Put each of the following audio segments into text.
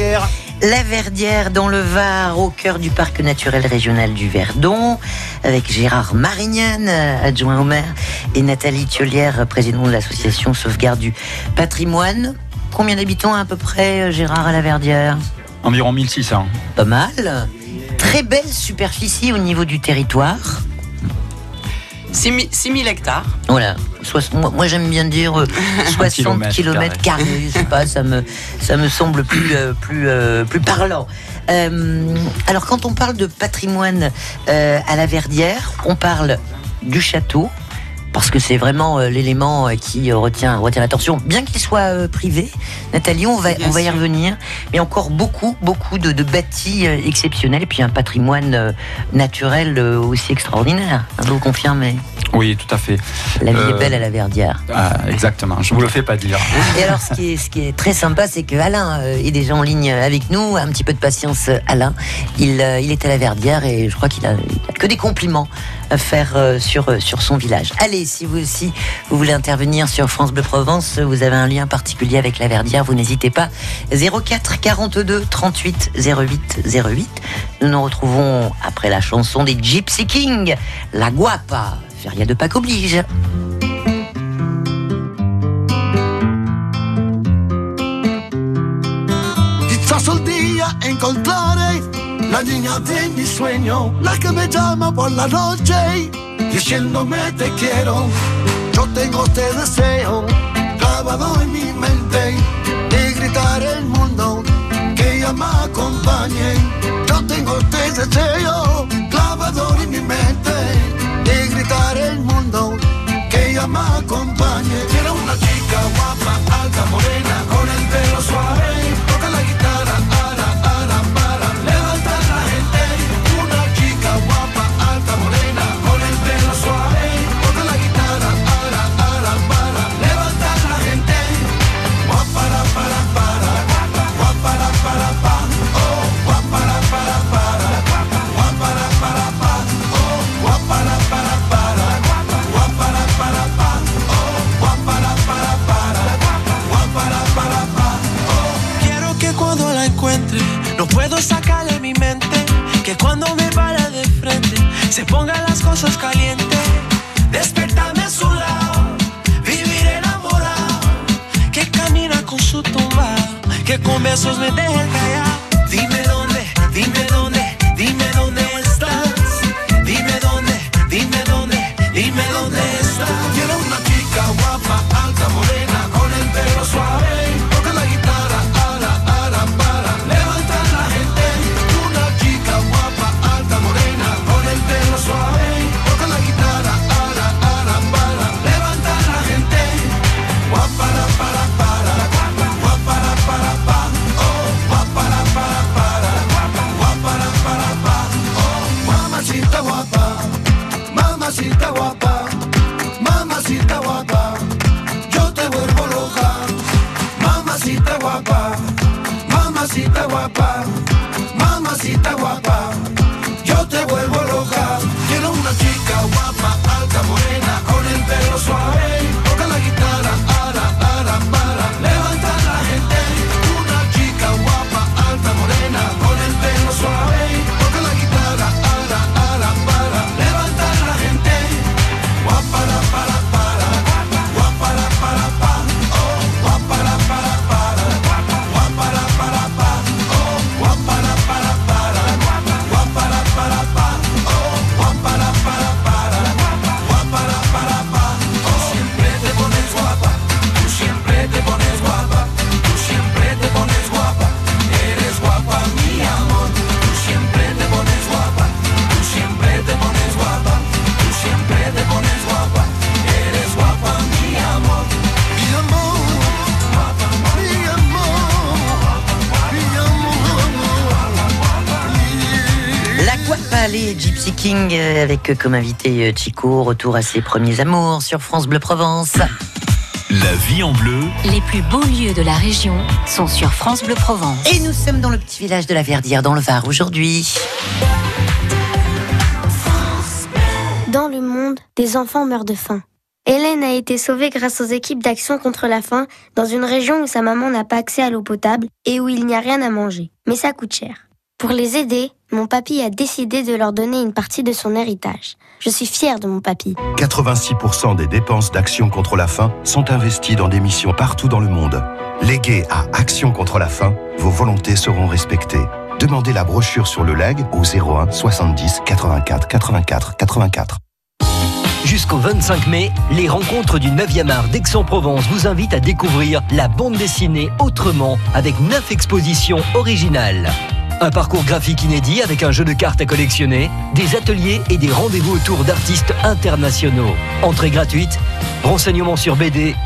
Verdière. La Verdière dans le Var, au cœur du parc naturel régional du Verdon, avec Gérard Marignane, adjoint au maire, et Nathalie Thiolière, présidente de l'association Sauvegarde du patrimoine. Combien d'habitants à peu près, Gérard, à la Verdière? Environ 1600. Pas mal. Très belle superficie au niveau du territoire. 6 000 hectares. Voilà. Moi, moi, j'aime bien dire euh, 60 kilomètres km carrés. Je sais pas, ça me, ça me semble plus, euh, plus, euh, plus parlant. Euh, alors, quand on parle de patrimoine euh, à la Verdière, on parle du château. Parce que c'est vraiment euh, l'élément euh, qui euh, retient, retient l'attention, bien qu'il soit privé. Nathalie, on va, Bien on va y sûr. revenir. Mais encore beaucoup, beaucoup de, de bâtis exceptionnels. Et puis un patrimoine naturel aussi extraordinaire. Vous confirmez Oui, tout à fait. La vie Euh, est belle à la Verdière. Ah, exactement, je vous le fais pas dire. Et alors, ce qui est, ce qui est très sympa, c'est que Alain euh, est déjà en ligne avec nous. Un petit peu de patience, euh, Alain. Il, euh, il est à la Verdière et je crois qu'il a, a que des compliments à faire euh, sur, euh, sur son village. Allez, si vous aussi vous voulez intervenir sur France Bleu Provence, vous avez un lien particulier avec la Verdière, vous n'hésitez pas. 04 42 38 08 08. Nous nous retrouvons après la chanson des Gypsy King, La Guapa. Feria de Pâques oblige. Un día encontraré la niña de mi sueño, la que me llama por la noche, diciéndome te quiero. Yo tengo este deseo grabado en mi mente de gritar el mundo que ella me acompañe. Yo tengo este deseo gritar el mundo que ella me acompañe. Quiero una chica guapa, alta, morena, con el pelo suave, que con besos me deje callar. Dime dónde, dime dónde, mamacita guapa, mamacita guapa, King, euh, avec euh, comme invité euh, Chico, retour à ses premiers amours sur France Bleu Provence. La vie en bleu, Les plus beaux lieux de la région sont sur France Bleu Provence. Et nous sommes dans le petit village de la Verdière, dans le Var, aujourd'hui. Dans le monde, des enfants meurent de faim. Hélène a été sauvée grâce aux équipes d'action contre la faim dans une région où sa maman n'a pas accès à l'eau potable et où il n'y a rien à manger. Mais ça coûte cher. Pour les aider, mon papy a décidé de leur donner une partie de son héritage. Je suis fière de mon papy. 86% des dépenses d'Action contre la faim sont investies dans des missions partout dans le monde. Léguées à Action contre la faim, vos volontés seront respectées. Demandez la brochure sur le leg au 01 70 84 84 84. Jusqu'au 25 mai, les rencontres du 9e art d'Aix-en-Provence vous invitent à découvrir la bande dessinée autrement avec 9 expositions originales. Un parcours graphique inédit avec un jeu de cartes à collectionner, des ateliers et des rendez-vous autour d'artistes internationaux. Entrée gratuite, renseignements sur bd-ex.com.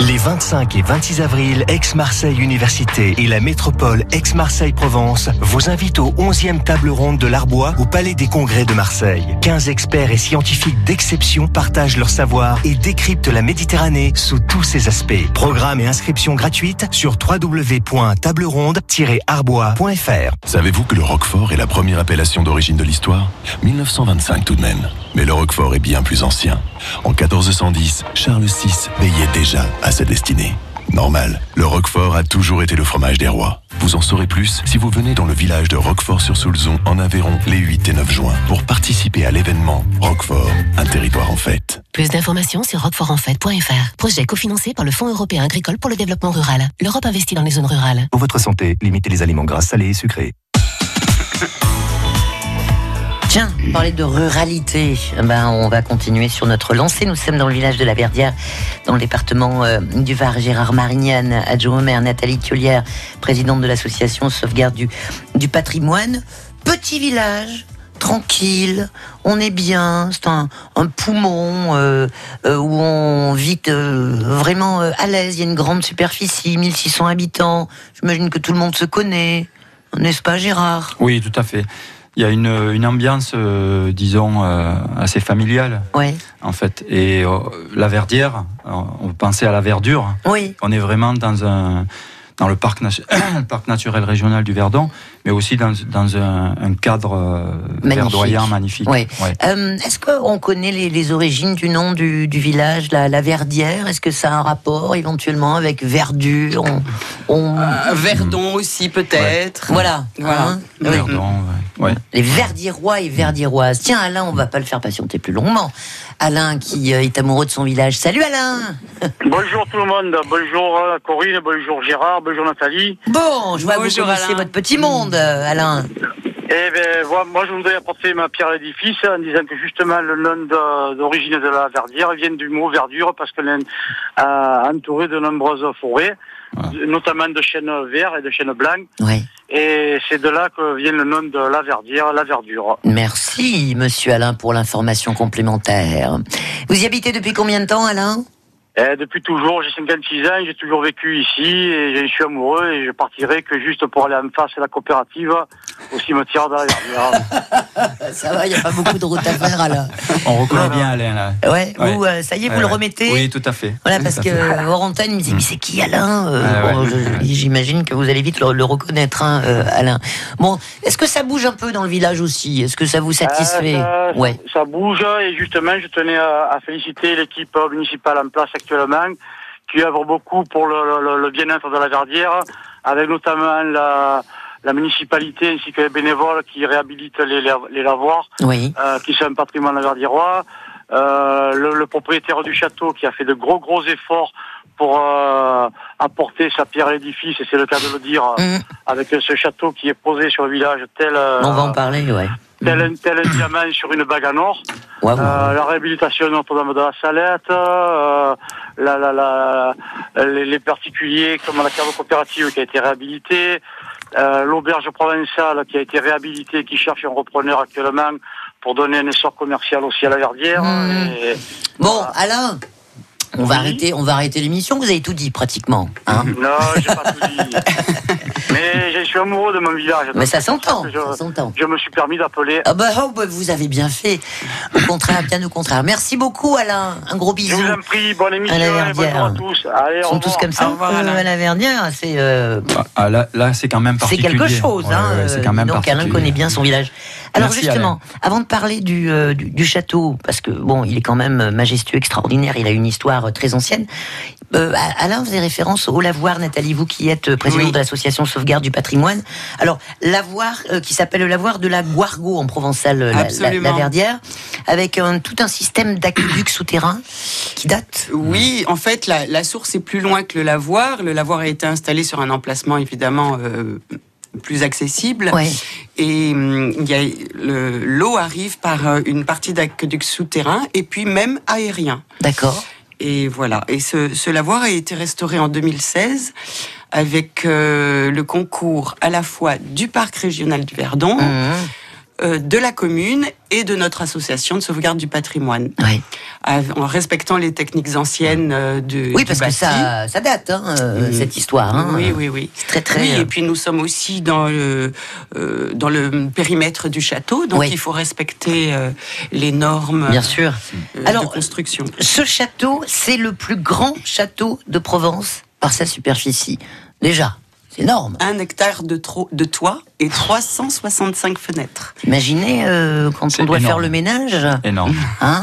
Les 25 et 26 avril, Aix-Marseille Université et la métropole Aix-Marseille-Provence vous invitent au 11e table ronde de l'Arbois au Palais des Congrès de Marseille. 15 experts et scientifiques d'exception partagent leur savoir et décryptent la Méditerranée sous tous ses aspects. Programme et inscription gratuite sur www.tableronde-arbois.fr. Savez-vous que le Roquefort est la première appellation d'origine de l'histoire? 1925 tout de même. Mais le Roquefort est bien plus ancien. En 1410, Charles VI veillait déjà à sa destinée. Normal, le Roquefort a toujours été le fromage des rois. Vous en saurez plus si vous venez dans le village de Roquefort-sur-Soulzon en Aveyron les 8 et 9 juin pour participer à l'événement Roquefort, un territoire en fête. Plus d'informations sur roquefortenfête.fr. Projet cofinancé par le Fonds européen agricole pour le développement rural. L'Europe investit dans les zones rurales. Pour votre santé, limitez les aliments gras, salés et sucrés. Tiens, parler de ruralité, ben, on va continuer sur notre lancée. Nous sommes dans le village de la Verdière, dans le département euh, du Var. Gérard Marignane, adjoint au maire, Nathalie Thiolière, présidente de l'association Sauvegarde du, patrimoine. Petit village, tranquille, on est bien, c'est un, poumon euh, euh, où on vit vraiment à l'aise. Il y a une grande superficie, 1600 habitants. J'imagine que tout le monde se connaît, n'est-ce pas Gérard? Oui, tout à fait. Il y a une, une ambiance, euh, disons, euh, assez familiale, Oui, en fait. Et euh, la verdière, on pensait à la verdure. oui. On est vraiment dans un dans le parc, le parc naturel régional du Verdon, mais aussi dans, dans un, un cadre euh, Magnifique. verdoyant magnifique. Oui. Ouais. Euh, Est-ce qu'on connaît les, les origines du nom du, du village, la, la Verdière? Est-ce que ça a un rapport éventuellement avec verdure? On, on- Euh, Verdon aussi peut-être. Voilà. Voilà. hein? Oui. Verdon, ouais. Ouais. Les Verdirois et Verdiroises. Tiens, Alain, on va pas le faire patienter plus longuement. Alain qui euh, est amoureux de son village. Salut Alain Bonjour tout le monde, bonjour euh, Corinne, bonjour Gérard, bonjour Nathalie. Bon, je vois que vous Bonjour, connaissez Alain. votre petit monde, euh, Alain. Eh ben, voilà, moi je voudrais apporter ma pierre à l'édifice en disant que justement le nom de- d'origine de la verdière vient du mot verdure parce qu'elle est euh, entourée de nombreuses forêts, notamment de chênes verts et de chênes blancs. Oui. Et c'est de là que vient le nom de la verdière, la verdure. Merci, monsieur Alain, pour l'information complémentaire. Vous y habitez depuis combien de temps, Alain? Et depuis toujours, j'ai 56 ans, j'ai toujours vécu ici et je suis amoureux et je partirai que juste pour aller en face à la coopérative au cimetière de la verdière. Ça va, il n'y a pas beaucoup de route à faire, Alain. On reconnaît bien Alain là. Ouais, Ouais. vous, euh, ça y est, vous Ouais, le remettez Oui, tout à fait. Voilà, Tout parce que euh, hors antenne, il me dit, mais c'est qui Alain Euh, bon, ouais. je- J'imagine que vous allez vite le, le reconnaître, hein, euh, Alain. Bon, est-ce que ça bouge un peu dans le village aussi? Est-ce que ça vous satisfait? Euh, ça, Ouais. ça bouge et justement, je tenais à, à féliciter l'équipe municipale en place actuellement qui œuvre beaucoup pour le, le- le bien-être de la Verdière, avec notamment la, la municipalité ainsi que les bénévoles qui réhabilitent les, lavoirs, Oui. euh, qui sont un patrimoine verdiérois. Euh, le, le propriétaire du château qui a fait de gros gros efforts pour euh, apporter sa pierre à l'édifice, et c'est le cas de le dire, Hum, avec ce château qui est posé sur le village tel, euh, on va en parler, ouais. tel, un, tel un diamant sur une bague en or. Euh, la réhabilitation de Notre-Dame de la Salette, euh, la, la, la, les, les particuliers comme la cave coopérative qui a été réhabilitée, euh, l'auberge provençale qui a été réhabilitée, qui cherche un repreneur actuellement pour donner un essor commercial aussi à la Verdière. Et- Bon, Alain, on va arrêter, on va arrêter l'émission. Vous avez tout dit pratiquement. Hein non, j'ai pas tout dit. Je suis amoureux de mon village. Mais ça s'entend, Je, ça s'entend. je me suis permis d'appeler. Ah bah, oh, bah, vous avez bien fait. Au contraire, bien au contraire. Merci beaucoup, Alain. Un gros Je bisou. vous en prie, bonne émission À la à tous. Allez, Ils sont tous comme ça Au revoir, euh, Alain. à la Verdière. C'est euh, Ah, là, là c'est quand même c'est particulier. quelque chose. Ouais, hein, ouais, c'est quand même donc Alain connaît bien son village. Alors Merci, justement, avant de parler du, euh, du, du château, parce que bon, il est quand même majestueux, extraordinaire, il a une histoire euh, très ancienne. Euh, Alain faisait référence au lavoir, Nathalie, vous qui êtes euh, présidente Oui. de l'association Sauvegarde du patrimoine. Alors, lavoir euh, qui s'appelle le lavoir de la Guargo en provençal, euh, la, la, Absolument. la Verdière, avec un- tout un système d'aqueducs souterrains qui date. Oui, en fait, la, la source est plus loin que le lavoir. Le lavoir a été installé sur un emplacement évidemment euh, plus accessible. Ouais. Et hum, il y a le- l'eau arrive par euh, une partie d'aqueduc souterrain et puis même aérien. D'accord. Et voilà. Et ce, ce lavoir a été restauré en 2016 avec euh, le concours à la fois du parc régional du Verdon, Mmh. Euh, de la commune et de notre association de sauvegarde du patrimoine, av- en respectant les techniques anciennes euh, de, Oui, du parce que ça, ça date, hein, euh, Mm. cette histoire. hein. Oui, oui, oui. C'est très, très. Oui, et puis nous sommes aussi dans le, euh, dans le périmètre du château, donc Oui. il faut respecter euh, les normes Bien sûr. euh, Alors, de construction. Ce château, c'est le plus grand château de Provence par sa superficie. Déjà, c'est énorme. Un hectare de, tro- de toit et 365 fenêtres. Imaginez euh, quand on doit énorme. faire le ménage, Énorme. hein,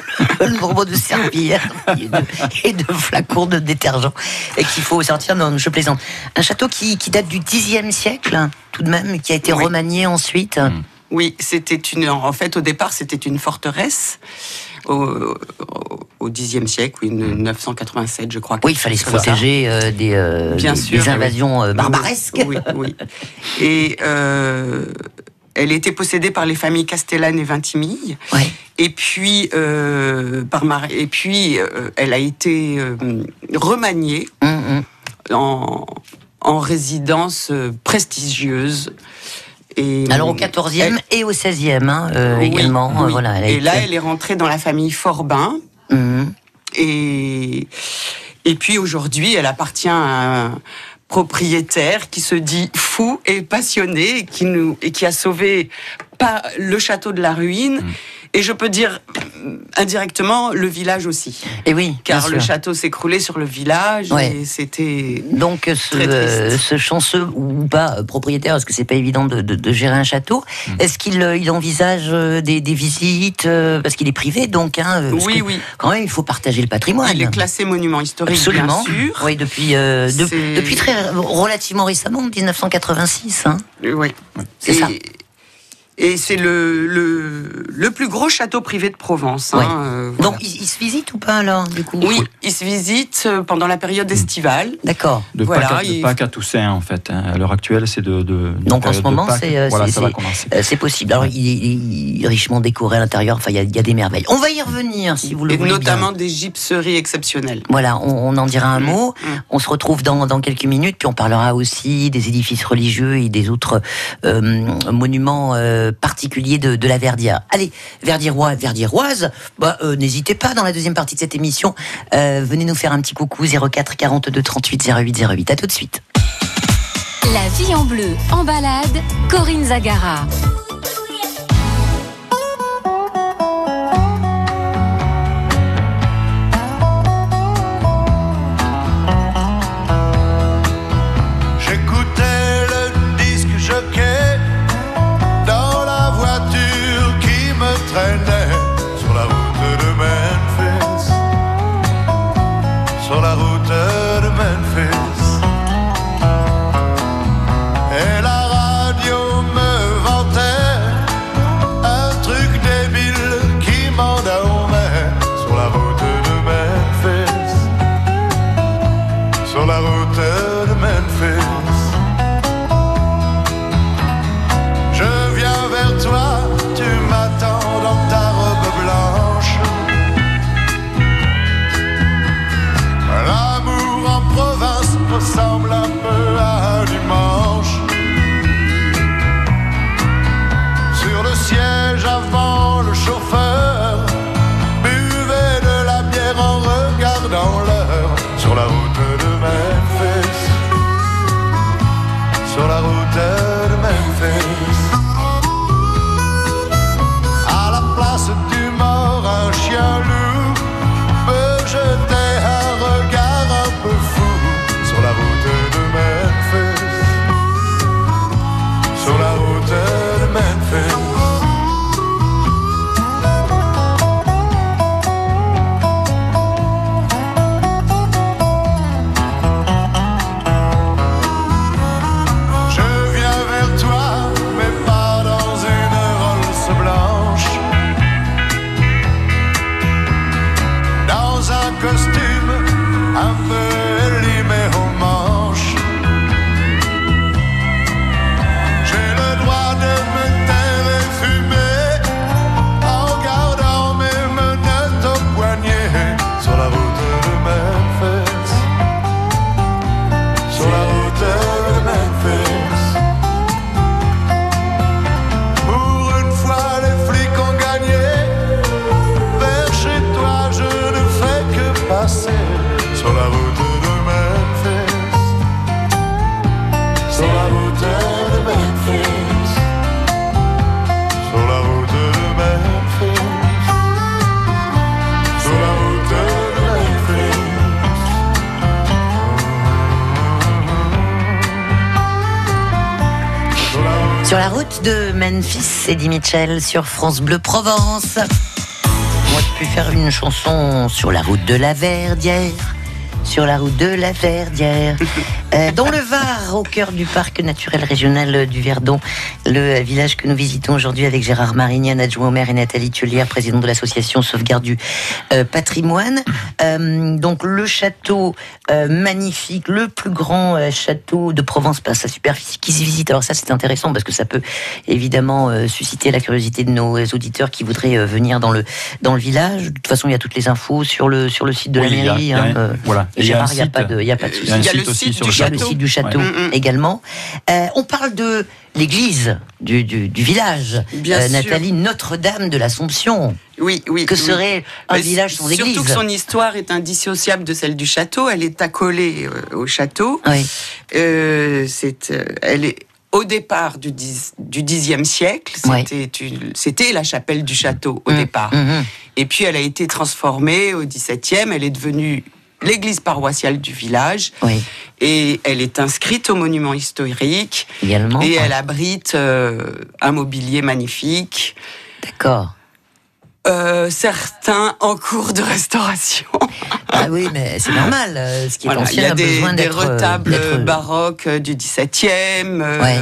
le nombre de serviettes et de, et de flacons de détergent et qu'il faut sortir. Non, je plaisante. Un château qui, qui date du Xe siècle, hein, tout de même, qui a été Oui. remanié ensuite. Oui, c'était une. En fait, au départ, c'était une forteresse au, au Xe siècle, oui, 987, je crois. Oui, il fallait se protéger euh, des, euh, Bien des- sûr, des invasions euh, oui. barbaresques. Oui, oui. Et euh, elle était possédée par les familles Castellane et Vintimille. Ouais. Et puis, par Mar- et puis elle a été remaniée Hum, hum. en, en résidence prestigieuse. Et, Alors au 14e et au 16e hein, euh, Oui, également. euh, oui. voilà, et été- là, elle est rentrée dans la famille Forbin. Hum. Et, et puis aujourd'hui, elle appartient à un propriétaire qui se dit fou et passionné et qui, nous, et qui a sauvé pas le château de la ruine. Et je peux dire indirectement le village aussi. Et oui, Car le château s'écroulait sur le village Ouais. et c'était. Donc ce, Très triste. euh, ce chanceux ou pas propriétaire, parce que c'est pas évident de, de- de gérer un château, Mm. est-ce qu'il euh, il envisage euh, des, des visites euh, parce qu'il est privé donc hein, Oui, que oui. Quand même, il faut partager le patrimoine. Il est classé monument historique, Absolument. bien sûr. Oui, depuis euh, de- depuis très relativement récemment, 1986. Hein. Oui. C'est et, ça. Et c'est le, le, le plus gros château privé de Provence. Ouais. hein, euh, voilà. Donc il, il se visite ou pas alors du coup? Oui, il se visite euh, pendant la période estivale. D'accord. De Voilà, Pâques, à, de il- Pâques à Toussaint, en fait. hein. À l'heure actuelle, c'est de, de, de Donc en ce moment, c'est euh, Voilà, c'est- ça va c'est- commencer. euh, c'est possible. Alors il est, il est richement décoré à l'intérieur. Enfin, il y, a- il y a des merveilles. On va y revenir si vous le Et voulez bien. notamment des gypseries exceptionnelles. Voilà, on, on en dira un mot. Mm. On se retrouve dans, dans quelques minutes, puis on parlera aussi des édifices religieux et des autres euh, monuments euh, particuliers de, la Verdière. Allez, Verdiérois, Verdiéroise, bah, euh, n'hésitez pas dans la deuxième partie de cette émission. euh, venez nous faire un petit coucou 04 42 38 08 08. À tout de suite. La vie en bleu, en balade, Corinne Zagara. Memphis, Eddie Mitchell sur France Bleu Provence. Moi, je peux faire une chanson sur la route de la Verdière. Sur la route de la Verdière. Euh, dans le Var, au cœur du parc naturel régional du Verdon, le village que nous visitons aujourd'hui avec Gérard Marignan, adjoint au maire, et Nathalie Tullière, présidente de l'association Sauvegarde du euh, patrimoine. Euh, donc le château euh, magnifique, le plus grand euh, château de Provence par sa superficie qui se visite. Alors ça c'est intéressant parce que ça peut évidemment euh, susciter la curiosité de nos auditeurs qui voudraient euh, venir dans le dans le village. De toute façon il y a toutes les infos sur le sur le site de Oui, la il y a- mairie. il y a hein, un- voilà. Gérard, il n'y a pas de il y a pas de il y souci. a un Il y a site le aussi site sur du le Il y a le site du château Ouais. Mm, mm. également. Euh, on parle de l'église du, du, du village. Bien sûr. Nathalie, Notre-Dame de l'Assomption. Oui, oui. Que oui. serait un Mais village sans église Surtout que son histoire est indissociable de celle du château. Elle est accolée euh, au château. Oui. Euh, c'est, euh, elle est au départ du, dix- du Xe siècle. Ouais. C'était, la chapelle du château au Mm, départ. Et puis elle a été transformée au XVIIe. Elle est devenue l'église paroissiale du village. Oui, Et elle est inscrite au monument historique. également. Et elle abrite euh, un mobilier magnifique. D'accord. Euh, certains en cours de restauration. Ah oui, mais c'est normal. euh, Ce qui est Voilà, il y ancien a a des, euh, retables baroques du XVIIe. Ouais.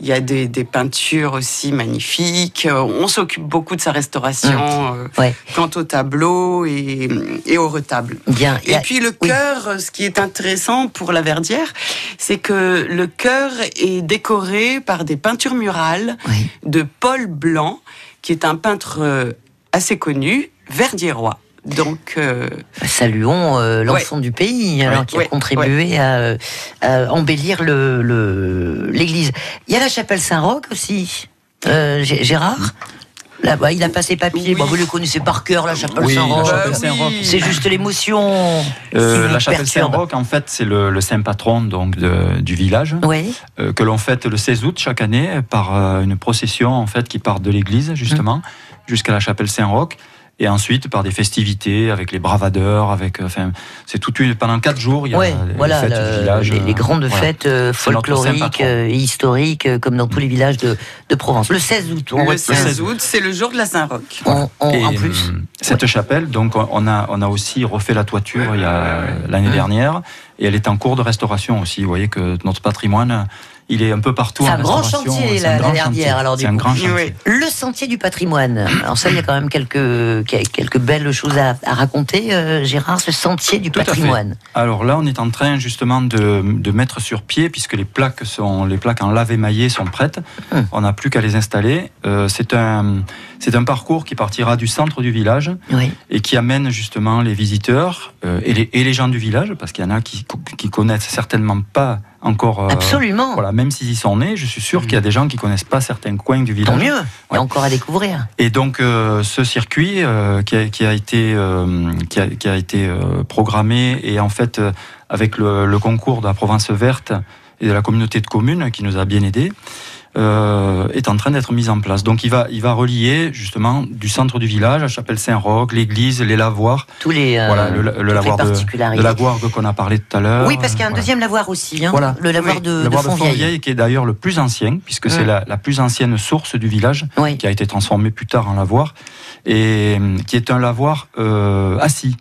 Il y a des, des peintures aussi magnifiques. On s'occupe beaucoup de sa restauration Ouais. quant au tableau et, et au retable. Bien. Et a- puis le oui. euh, ce qui est intéressant pour la Verdière, c'est que le chœur est décoré par des peintures murales Oui. de Paul Blanc, qui est un peintre assez connu, verdiérois. Donc, euh, Saluons euh, l'enfant du pays, alors, qui a ouais, contribué à, euh, à embellir le- le- l'église. Il y a la chapelle Saint-Roch aussi, euh, Gé- Gérard? Là, bah, il a passé papier. Bah, vous le connaissez par cœur, la chapelle Oui, Saint-Roch. Bah Saint-Roch. oui. C'est juste l'émotion. Euh, la chapelle. Saint-Roch, en fait, c'est le, le saint patron donc de- du village, Oui. euh, que l'on fête le 16 août chaque année par euh, une procession en fait qui part de l'église justement jusqu'à la chapelle Saint-Roch. Et ensuite, par des festivités avec les bravadeurs, avec, euh, enfin, c'est toute une, pendant quatre jours, il y a Ouais, les voilà, fêtes le- du village. les, les grandes voilà. fêtes euh, folkloriques euh, et historiques, euh, comme dans tous les villages de, de Provence. Le 16 août, on le retient. 16 août, c'est le jour de la Saint-Roch. On- on- Et, en plus, cette chapelle, donc on a, on a aussi refait la toiture il y a l'année dernière et elle est en cours de restauration aussi. Vous voyez que notre patrimoine, il est un peu partout C'est un grand chantier, la- chantier. alors, du coup. grand chantier. Oui. le sentier du patrimoine. Alors ça, il y a quand même quelques, quelques belles choses à, à raconter, euh, Gérard, ce sentier du Tout patrimoine. Alors là, on est en train justement de, de mettre sur pied, puisque les plaques, sont, les plaques en lave émaillé sont prêtes. Hum. On n'a plus qu'à les installer. Euh, c'est un, c'est un parcours qui partira du centre du village Oui. et qui amène justement les visiteurs euh, et, les, et les gens du village, parce qu'il y en a qui, qui connaissent certainement pas encore. euh, Absolument. Voilà, même s'ils y sont nés, je suis sûr qu'il y a des gens qui connaissent pas certains coins du village. Tant mieux. Il y a encore à découvrir. Et donc euh, ce circuit euh, qui, a, qui a été qui a, qui a été programmé et en fait avec le, le concours de la Provence verte et de la communauté de communes qui nous a bien aidés euh, est en train d'être mis en place. Donc il va il va relier justement du centre du village à Chapelle Saint-Roch, l'église, les lavoirs, Tous les, euh, voilà le, le lavoir de, de lavoir qu'on a parlé tout à l'heure. Oui, parce qu'il y a un Voilà. deuxième lavoir aussi, hein, Voilà. le lavoir Oui, de, Le de lavoir de Fontvieille. Fontvieille, qui est d'ailleurs le plus ancien, puisque c'est Mm. la, la plus ancienne source du village, Oui. qui a été transformée plus tard en lavoir, et euh, qui est un lavoir euh, assis.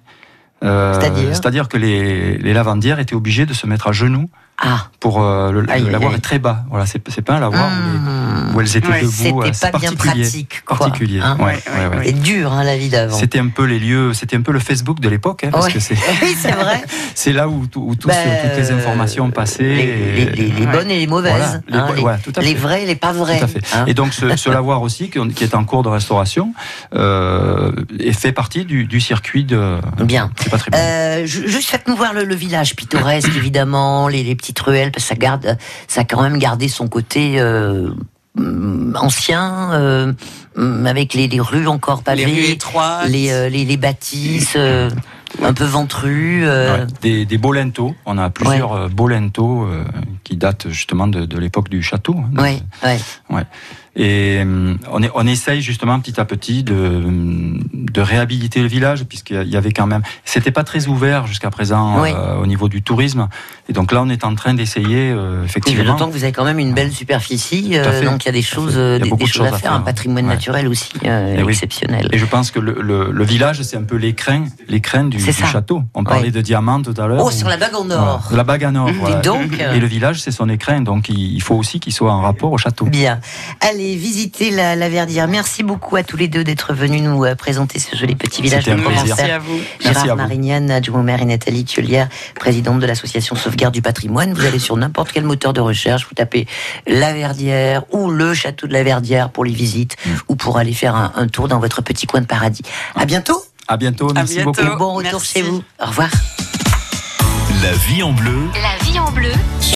Euh, C'est-à-dire C'est-à-dire que les, les lavandières étaient obligées de se mettre à genoux Ah, pour euh, le, Aïe, lavoir aïe. est très bas. Voilà, c'est c'est pas un lavoir où, Mmh. où elles étaient Ouais, debout. C'était euh, pas bien pratique, quoi, Particulier. hein. ouais, Ouais, c'est dur, hein, la vie d'avant. C'était un peu les lieux, c'était un peu le Facebook de l'époque, hein, parce que c'est Oui, c'est vrai. c'est là où, tout- où tout Bah, toutes les informations passaient. Les, et- les- les- les Ouais. bonnes et les mauvaises. Voilà, les hein, tout à les vrais et les pas vrais. Tout à fait. hein. Et donc ce, ce lavoir aussi, qui, qui est en cours de restauration, euh, et fait partie du, du circuit de, Bien. Euh, juste faites-nous voir le, le village pittoresque, évidemment, les, les petites ruelles, parce que ça garde, ça a quand même gardé son côté euh, ancien, euh, avec les, les rues encore Les rues pavées, étroites. les, euh, les, les bâtisses euh, un peu ventrues. euh, Ouais, des, des beaux linteaux. On a plusieurs euh, beaux linteaux euh, qui datent justement de, de l'époque du château. hein. ouais, ouais. Et hum, on, est, on essaye justement petit à petit de, de réhabiliter le village, puisqu'il y avait quand même. C'était pas très ouvert jusqu'à présent Oui. euh, au niveau du tourisme. Et donc là, on est en train d'essayer, euh, Oui, effectivement. D'autant que vous avez quand même une belle superficie, euh, donc il y a des choses, euh, a des, des choses à faire, un patrimoine Ouais. naturel aussi euh, oui. exceptionnel. Et je pense que le, le, le village, c'est un peu l'écrin, l'écrin du, château. On parlait de diamants tout à l'heure. Oh, ou- sur la bague en or. la bague en or. Voilà. donc. Et le village, c'est son écrin, donc il, il faut aussi qu'il soit en rapport au château. Bien. Allez, visiter la, la Verdière. Merci beaucoup à tous les deux d'être venus nous euh, présenter ce joli petit village un. Merci à vous. Gérard. Marignane, adjoint au maire et Nathalie Thiolière, présidente de l'association Sauvegarde du patrimoine. Vous allez sur n'importe quel moteur de recherche, vous tapez la Verdière ou le château de la Verdière pour les visites Mm. ou pour aller faire un, un tour dans votre petit coin de paradis. À bientôt À bientôt, merci bientôt. beaucoup. et bon retour Merci. chez vous. Au revoir. La vie en bleu. La vie en bleu